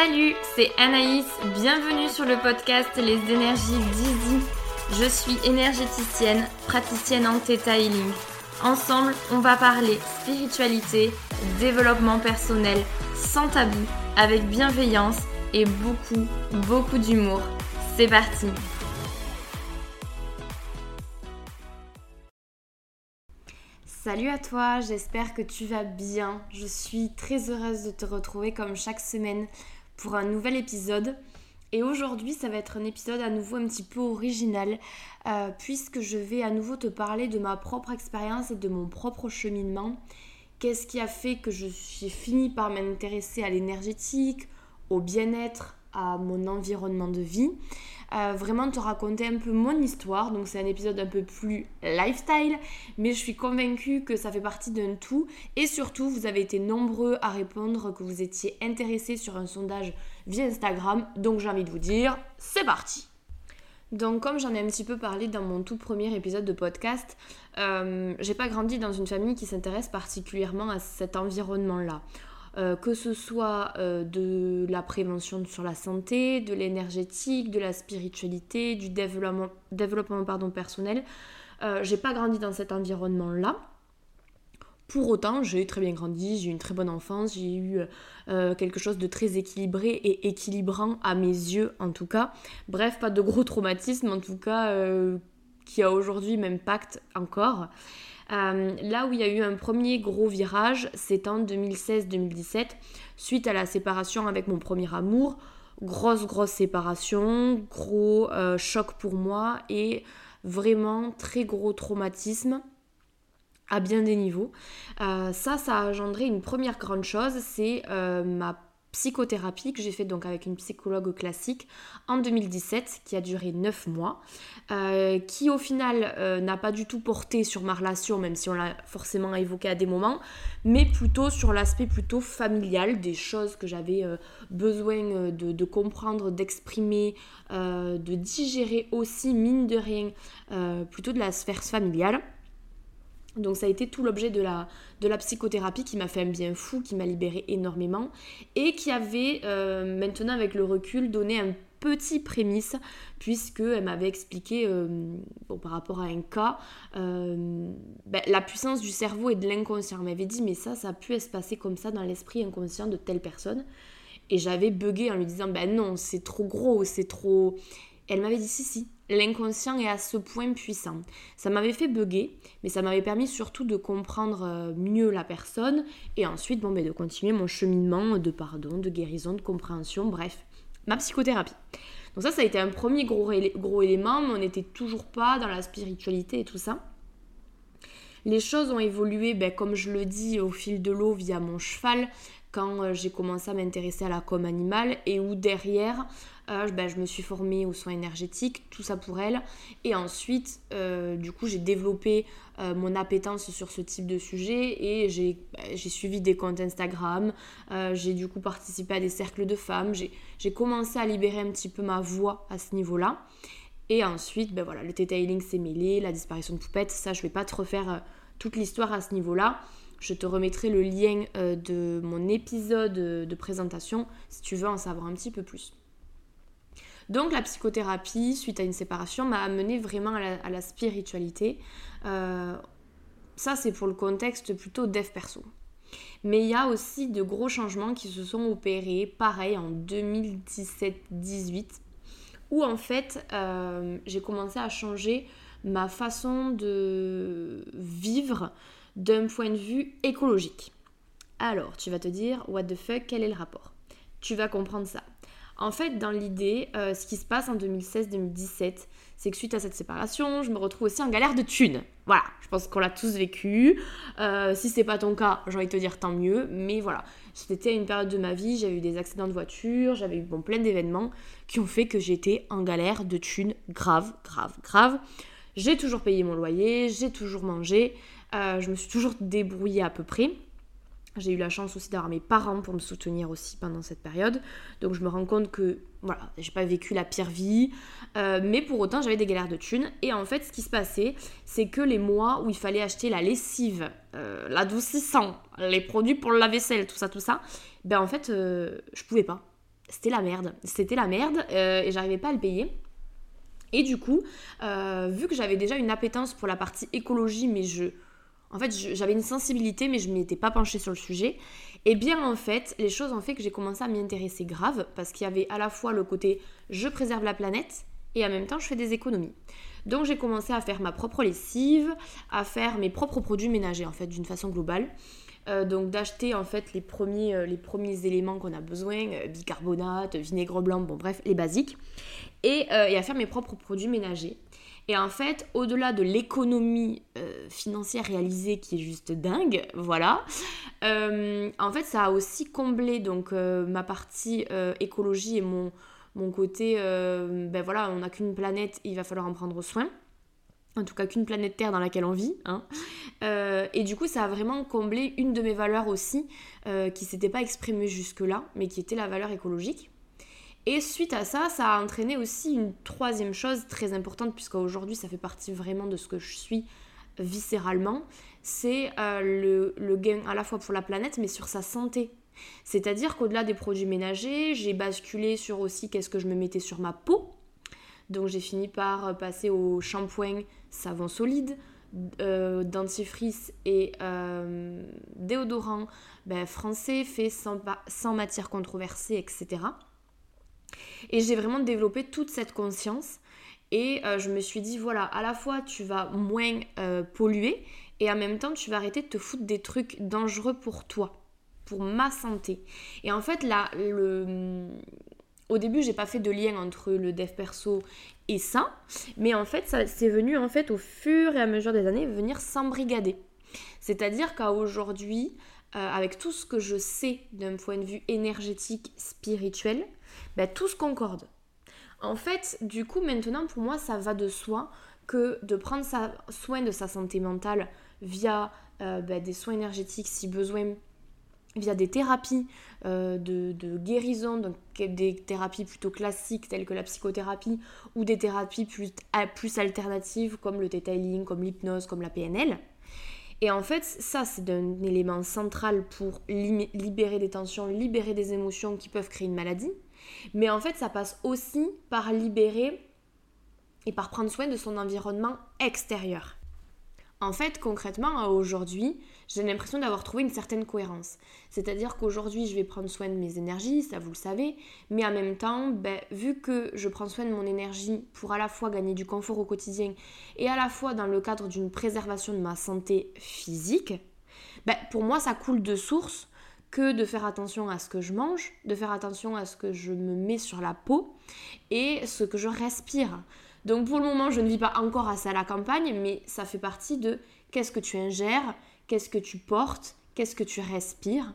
Salut, c'est Anaïs, bienvenue sur le podcast Les énergies d'Easy. Je suis énergéticienne, praticienne en Theta Healing. Ensemble, on va parler spiritualité, développement personnel, sans tabou, avec bienveillance et beaucoup, beaucoup d'humour. C'est parti Salut à toi, j'espère que tu vas bien. Je suis très heureuse de te retrouver comme chaque semaine pour un nouvel épisode. Et aujourd'hui, ça va être un épisode à nouveau un petit peu original, euh, puisque je vais à nouveau te parler de ma propre expérience et de mon propre cheminement. Qu'est-ce qui a fait que j'ai fini par m'intéresser à l'énergétique, au bien-être, à mon environnement de vie euh, vraiment te raconter un peu mon histoire. Donc c'est un épisode un peu plus lifestyle, mais je suis convaincue que ça fait partie d'un tout. Et surtout, vous avez été nombreux à répondre que vous étiez intéressés sur un sondage via Instagram. Donc j'ai envie de vous dire, c'est parti donc comme j'en ai un petit peu parlé dans mon tout premier épisode de podcast, euh, j'ai pas grandi dans une famille qui s'intéresse particulièrement à cet environnement-là. Euh, que ce soit euh, de la prévention sur la santé, de l'énergétique, de la spiritualité, du développement, développement pardon, personnel. Euh, j'ai pas grandi dans cet environnement-là. Pour autant, j'ai très bien grandi, j'ai eu une très bonne enfance, j'ai eu quelque chose de très équilibré et équilibrant à mes yeux en tout cas. Bref, pas de gros traumatismes en tout cas qui a aujourd'hui m'impacte encore. Euh, là où il y a eu un premier gros virage, c'est en 2016-2017, suite à la séparation avec mon premier amour. Grosse, grosse séparation, gros euh, choc pour moi et vraiment très gros traumatisme à bien des niveaux. Euh, ça, ça a engendré une première grande chose, c'est ma psychothérapie que j'ai faite donc avec une psychologue classique en 2017 qui a duré 9 mois, euh, qui au final euh, n'a pas du tout porté sur ma relation, même si on l'a forcément évoqué à des moments, mais plutôt sur l'aspect plutôt familial, des choses que j'avais euh, besoin de, de comprendre, d'exprimer, de digérer aussi, mine de rien, plutôt de la sphère familiale. Donc ça a été tout l'objet de la, de la psychothérapie qui m'a fait un bien fou, qui m'a libéré énormément et qui avait euh, maintenant avec le recul donné un petit prémisse puisqu'elle m'avait expliqué euh, bon, par rapport à un cas euh, ben, la puissance du cerveau et de l'inconscient. Elle m'avait dit mais ça, ça a pu se passer comme ça dans l'esprit inconscient de telle personne. Et j'avais bugué en lui disant ben non, c'est trop gros, c'est trop... elle m'avait dit si si, l'inconscient est à ce point puissant. Ça m'avait fait bugger, mais ça m'avait permis surtout de comprendre euh, mieux la personne et ensuite bon, ben, de continuer mon cheminement de pardon, de guérison, de compréhension, bref, ma psychothérapie. Donc ça, ça a été un premier gros, élément, mais on n'était toujours pas dans la spiritualité et tout ça. Les choses ont évolué, ben, comme je le dis, au fil de l'eau via mon cheval, quand euh, j'ai commencé à m'intéresser à la com animale et où derrière, euh, ben, je me suis formée aux soins énergétiques, tout ça pour elle. Et ensuite, euh, du coup, j'ai développé mon appétence sur ce type de sujet et j'ai ben, suivi des comptes Instagram, j'ai du coup participé à des cercles de femmes, j'ai commencé à libérer un petit peu ma voix à ce niveau-là. Et ensuite, ben voilà, le detailing s'est mêlé, la disparition de Poupette, ça je vais pas te refaire toute l'histoire à ce niveau-là. Je te remettrai le lien euh, de mon épisode de présentation si tu veux en savoir un petit peu plus. Donc la psychothérapie, suite à une séparation, m'a amené vraiment à la, spiritualité. Euh, ça, c'est pour le contexte plutôt dev perso. Mais il y a aussi de gros changements qui se sont opérés, pareil, en 2017-18, où en fait, euh, j'ai commencé à changer ma façon de vivre d'un point de vue écologique. Alors, tu vas te dire, what the fuck, quel est le rapport? Tu vas comprendre ça. En fait, dans l'idée, euh, ce qui se passe en 2016-2017, c'est que suite à cette séparation, je me retrouve aussi en galère de thunes. Voilà, je pense qu'on l'a tous vécu. Euh, si c'est pas ton cas, j'ai envie de te dire tant mieux. Mais voilà, c'était une période de ma vie, j'avais eu des accidents de voiture, j'avais eu plein d'événements qui ont fait que j'étais en galère de thunes grave, grave, grave. J'ai toujours payé mon loyer, j'ai toujours mangé, euh, je me suis toujours débrouillée à peu près. J'ai eu la chance aussi d'avoir mes parents pour me soutenir aussi pendant cette période. Donc je me rends compte que voilà, j'ai pas vécu la pire vie, euh, mais pour autant j'avais des galères de thunes. Et en fait, ce qui se passait, c'est que les mois où il fallait acheter la lessive, euh, l'adoucissant, les produits pour le lave-vaisselle, tout ça, tout ça, ben en fait, je pouvais pas. c'était la merde. C'était la merde et j'arrivais pas à le payer. Et du coup, vu que j'avais déjà une appétence pour la partie écologie, mais je, en fait, j'avais une sensibilité, mais je m'y étais pas penchée sur le sujet. Et bien, en fait, les choses ont fait que j'ai commencé à m'y intéresser grave, parce qu'il y avait à la fois le côté je préserve la planète, et en même temps, je fais des économies. Donc, j'ai commencé à faire ma propre lessive, à faire mes propres produits ménagers, en fait, d'une façon globale. Euh, donc d'acheter en fait les premiers, euh, les premiers éléments qu'on a besoin, euh, bicarbonate, vinaigre blanc, bon bref, les basiques, et, à faire mes propres produits ménagers. Et en fait, au-delà de l'économie financière réalisée qui est juste dingue, voilà, en fait ça a aussi comblé donc ma partie écologie et mon, mon côté, ben voilà, on n'a qu'une planète, il va falloir en prendre soin en tout cas qu'une planète Terre dans laquelle on vit. Hein. Euh, et du coup, ça a vraiment comblé une de mes valeurs aussi, euh, qui s'était pas exprimée jusque-là, mais qui était la valeur écologique. Et suite à ça, ça a entraîné aussi une troisième chose très importante, puisqu'aujourd'hui, ça fait partie vraiment de ce que je suis viscéralement, c'est euh, le, le gain à la fois pour la planète, mais sur sa santé. C'est-à-dire qu'au-delà des produits ménagers, j'ai basculé sur aussi qu'est-ce que je me mettais sur ma peau, donc j'ai fini par passer au shampoing savon solide, euh, dentifrice et euh, déodorant ben, français fait sans, sans matière controversée, etc. Et j'ai vraiment développé toute cette conscience et euh, je me suis dit, voilà, à la fois tu vas moins polluer et en même temps tu vas arrêter de te foutre des trucs dangereux pour toi, pour ma santé. Et en fait, là, le, au début, j'ai pas fait de lien entre le dev perso et ça, mais en fait, ça c'est venu en fait au fur et à mesure des années venir s'embrigader. C'est-à-dire qu'à aujourd'hui, euh, avec tout ce que je sais d'un point de vue énergétique, spirituel, ben, tout se concorde. En fait, du coup, maintenant, pour moi, ça va de soi que de prendre soin de sa santé mentale via euh, ben, des soins énergétiques si besoin, via des thérapies euh, de, guérison, des thérapies plutôt classiques telles que la psychothérapie ou des thérapies plus, alternatives comme le detailing, comme l'hypnose, comme la PNL. Et en fait, ça, c'est un élément central pour libérer des tensions, libérer des émotions qui peuvent créer une maladie. Mais en fait, ça passe aussi par libérer et par prendre soin de son environnement extérieur. En fait, concrètement, aujourd'hui, j'ai l'impression d'avoir trouvé une certaine cohérence. C'est-à-dire qu'aujourd'hui, je vais prendre soin de mes énergies, ça vous le savez, mais en même temps, ben, vu que je prends soin de mon énergie pour à la fois gagner du confort au quotidien et à la fois dans le cadre d'une préservation de ma santé physique, ben, pour moi, ça coule de source que de faire attention à ce que je mange, de faire attention à ce que je me mets sur la peau et ce que je respire. Donc pour le moment, je ne vis pas encore à à la campagne, mais ça fait partie de qu'est-ce que tu ingères, qu'est-ce que tu portes, qu'est-ce que tu respires.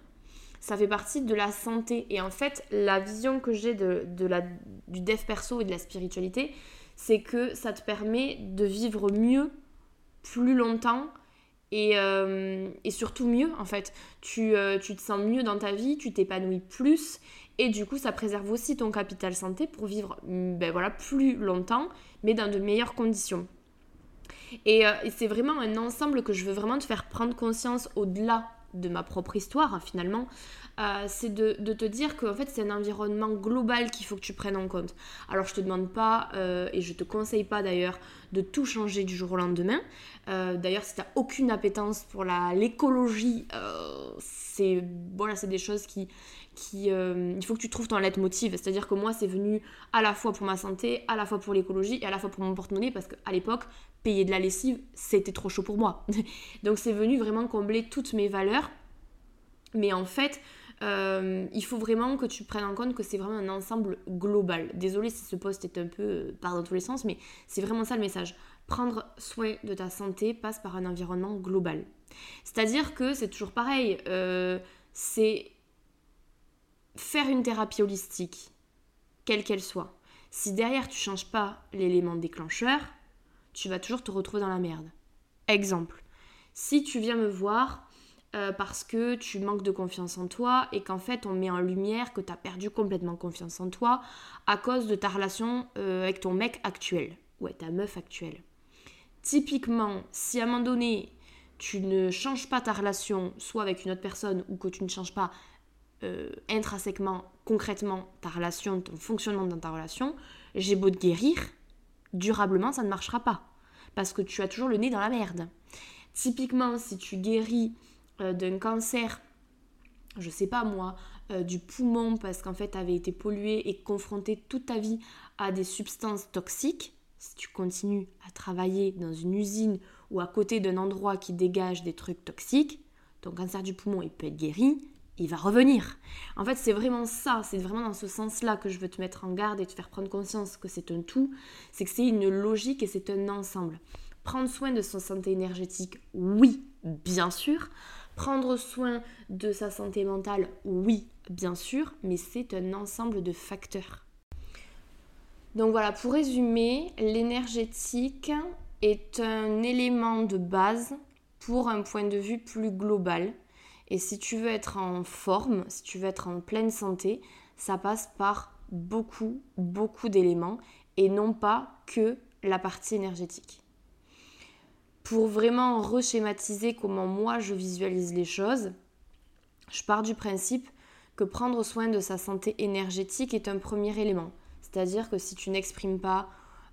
Ça fait partie de la santé. Et en fait, la vision que j'ai de, du dev perso et de la spiritualité, c'est que ça te permet de vivre mieux, plus longtemps et, euh, surtout mieux en fait. Tu, euh, tu te sens mieux dans ta vie, tu t'épanouis plus et du coup, ça préserve aussi ton capital santé pour vivre mm, ben plus longtemps, mais dans de meilleures conditions. Et, euh, c'est vraiment un ensemble que je veux vraiment te faire prendre conscience au-delà de ma propre histoire, finalement, euh, c'est de, te dire que fait, c'est un environnement global qu'il faut que tu prennes en compte. Alors, je te demande pas, euh, et je te conseille pas d'ailleurs, de tout changer du jour au lendemain. d'ailleurs, si tu aucune appétence pour l'écologie, c'est voilà, c'est des choses qui, euh, il faut que tu trouves ton leitmotiv. C'est-à-dire que moi, c'est venu à la fois pour ma santé, à la fois pour l'écologie et à la fois pour mon porte-monnaie parce qu'à l'époque, payer de la lessive, c'était trop chaud pour moi. Donc c'est venu vraiment combler toutes mes valeurs. Mais en fait, euh, il faut vraiment que tu prennes en compte que c'est vraiment un ensemble global. Désolée si ce post est un peu euh, par dans tous les sens, mais c'est vraiment ça le message. Prendre soin de ta santé passe par un environnement global. C'est-à-dire que c'est toujours pareil. c'est faire une thérapie holistique, quelle qu'elle soit, si derrière tu changes pas l'élément déclencheur, tu vas toujours te retrouver dans la merde. Exemple, si tu viens me voir euh, parce que tu manques de confiance en toi et qu'en fait on met en lumière que tu as perdu complètement confiance en toi à cause de ta relation euh, avec ton mec actuel ou avec ta meuf actuelle. Typiquement, si à un moment donné tu ne changes pas ta relation soit avec une autre personne ou que tu ne changes pas euh, intrinsèquement, concrètement, ta relation, ton fonctionnement dans ta relation, j'ai beau te guérir, durablement, ça ne marchera pas. Parce que tu as toujours le nez dans la merde. Typiquement, si tu guéris euh, d'un cancer, je sais pas moi, euh, du poumon parce qu'en fait tu avais été pollué et confronté toute ta vie à des substances toxiques, si tu continues à travailler dans une usine ou à côté d'un endroit qui dégage des trucs toxiques, ton cancer du poumon il peut être guéri, il va revenir. En fait, c'est vraiment ça, c'est vraiment dans ce sens-là que je veux te mettre en garde et te faire prendre conscience que c'est un tout, c'est que c'est une logique et c'est un ensemble. Prendre soin de son santé énergétique, oui, bien sûr. Prendre soin de sa santé mentale, oui, bien sûr, mais c'est un ensemble de facteurs. Donc voilà, pour résumer, l'énergétique est un élément de base pour un point de vue plus global et si tu veux être en forme, si tu veux être en pleine santé, ça passe par beaucoup, beaucoup d'éléments et non pas que la partie énergétique. Pour vraiment reschématiser comment moi je visualise les choses, je pars du principe que prendre soin de sa santé énergétique est un premier élément. C'est-à-dire que si tu n'exprimes pas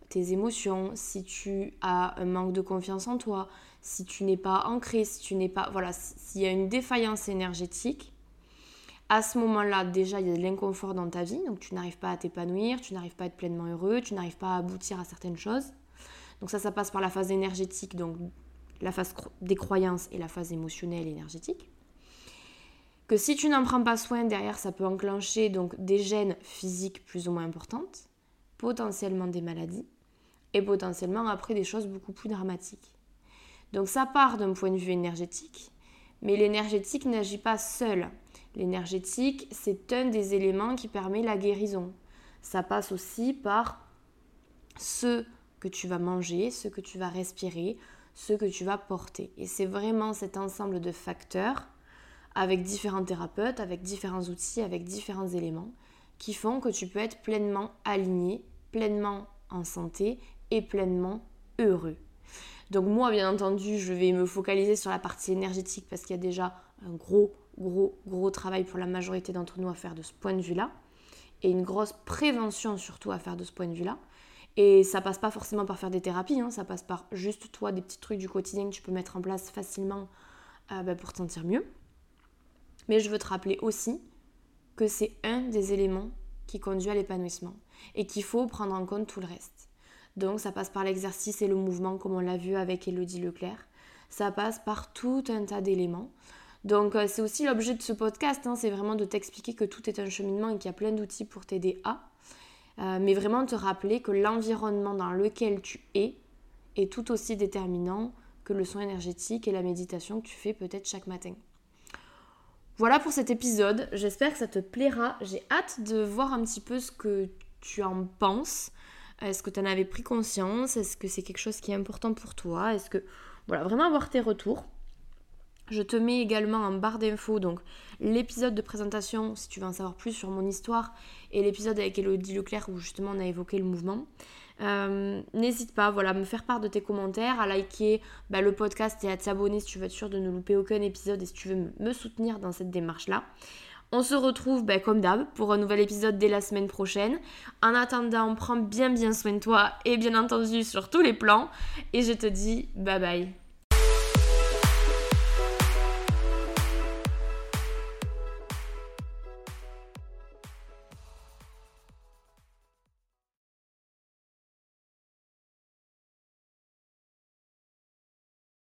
tes émotions, si tu as un manque de confiance en toi, si tu n'es pas ancré, si tu n'es pas. Voilà, s'il y a une défaillance énergétique, à ce moment-là, déjà, il y a de l'inconfort dans ta vie, donc tu n'arrives pas à t'épanouir, tu n'arrives pas à être pleinement heureux, tu n'arrives pas à aboutir à certaines choses. Donc ça, ça passe par la phase énergétique, donc la phase des croyances et la phase émotionnelle énergétique. Que si tu n'en prends pas soin, derrière, ça peut enclencher donc des gènes physiques plus ou moins importantes, potentiellement des maladies, et potentiellement après des choses beaucoup plus dramatiques. Donc ça part d'un point de vue énergétique, mais l'énergétique n'agit pas seul. L'énergétique, c'est un des éléments qui permet la guérison. Ça passe aussi par ce que tu vas manger, ce que tu vas respirer, ce que tu vas porter. Et c'est vraiment cet ensemble de facteurs avec différents thérapeutes, avec différents outils, avec différents éléments qui font que tu peux être pleinement aligné, pleinement en santé et pleinement heureux. Donc moi, bien entendu, je vais me focaliser sur la partie énergétique parce qu'il y a déjà un gros, gros, gros travail pour la majorité d'entre nous à faire de ce point de vue-là. Et une grosse prévention surtout à faire de ce point de vue-là. Et ça passe pas forcément par faire des thérapies, hein. ça passe par juste toi des petits trucs du quotidien que tu peux mettre en place facilement euh, bah, pour te sentir mieux. Mais je veux te rappeler aussi que c'est un des éléments qui conduit à l'épanouissement et qu'il faut prendre en compte tout le reste. Donc ça passe par l'exercice et le mouvement comme on l'a vu avec Elodie Leclerc. Ça passe par tout un tas d'éléments. Donc euh, c'est aussi l'objet de ce podcast, hein. c'est vraiment de t'expliquer que tout est un cheminement et qu'il y a plein d'outils pour t'aider à. Euh, mais vraiment te rappeler que l'environnement dans lequel tu es est tout aussi déterminant que le son énergétique et la méditation que tu fais peut-être chaque matin. Voilà pour cet épisode, j'espère que ça te plaira. J'ai hâte de voir un petit peu ce que tu en penses. Est-ce que tu en avais pris conscience? Est-ce que c'est quelque chose qui est important pour toi? Est-ce que. Voilà, vraiment avoir tes retours. Je te mets également en barre d'infos donc l'épisode de présentation si tu veux en savoir plus sur mon histoire et l'épisode avec Elodie Leclerc où justement on a évoqué le mouvement. Euh, n'hésite pas voilà, à me faire part de tes commentaires, à liker bah, le podcast et à t'abonner si tu veux être sûr de ne louper aucun épisode et si tu veux me soutenir dans cette démarche-là. On se retrouve bah, comme d'hab pour un nouvel épisode dès la semaine prochaine. En attendant, prends bien bien soin de toi et bien entendu sur tous les plans. Et je te dis bye bye.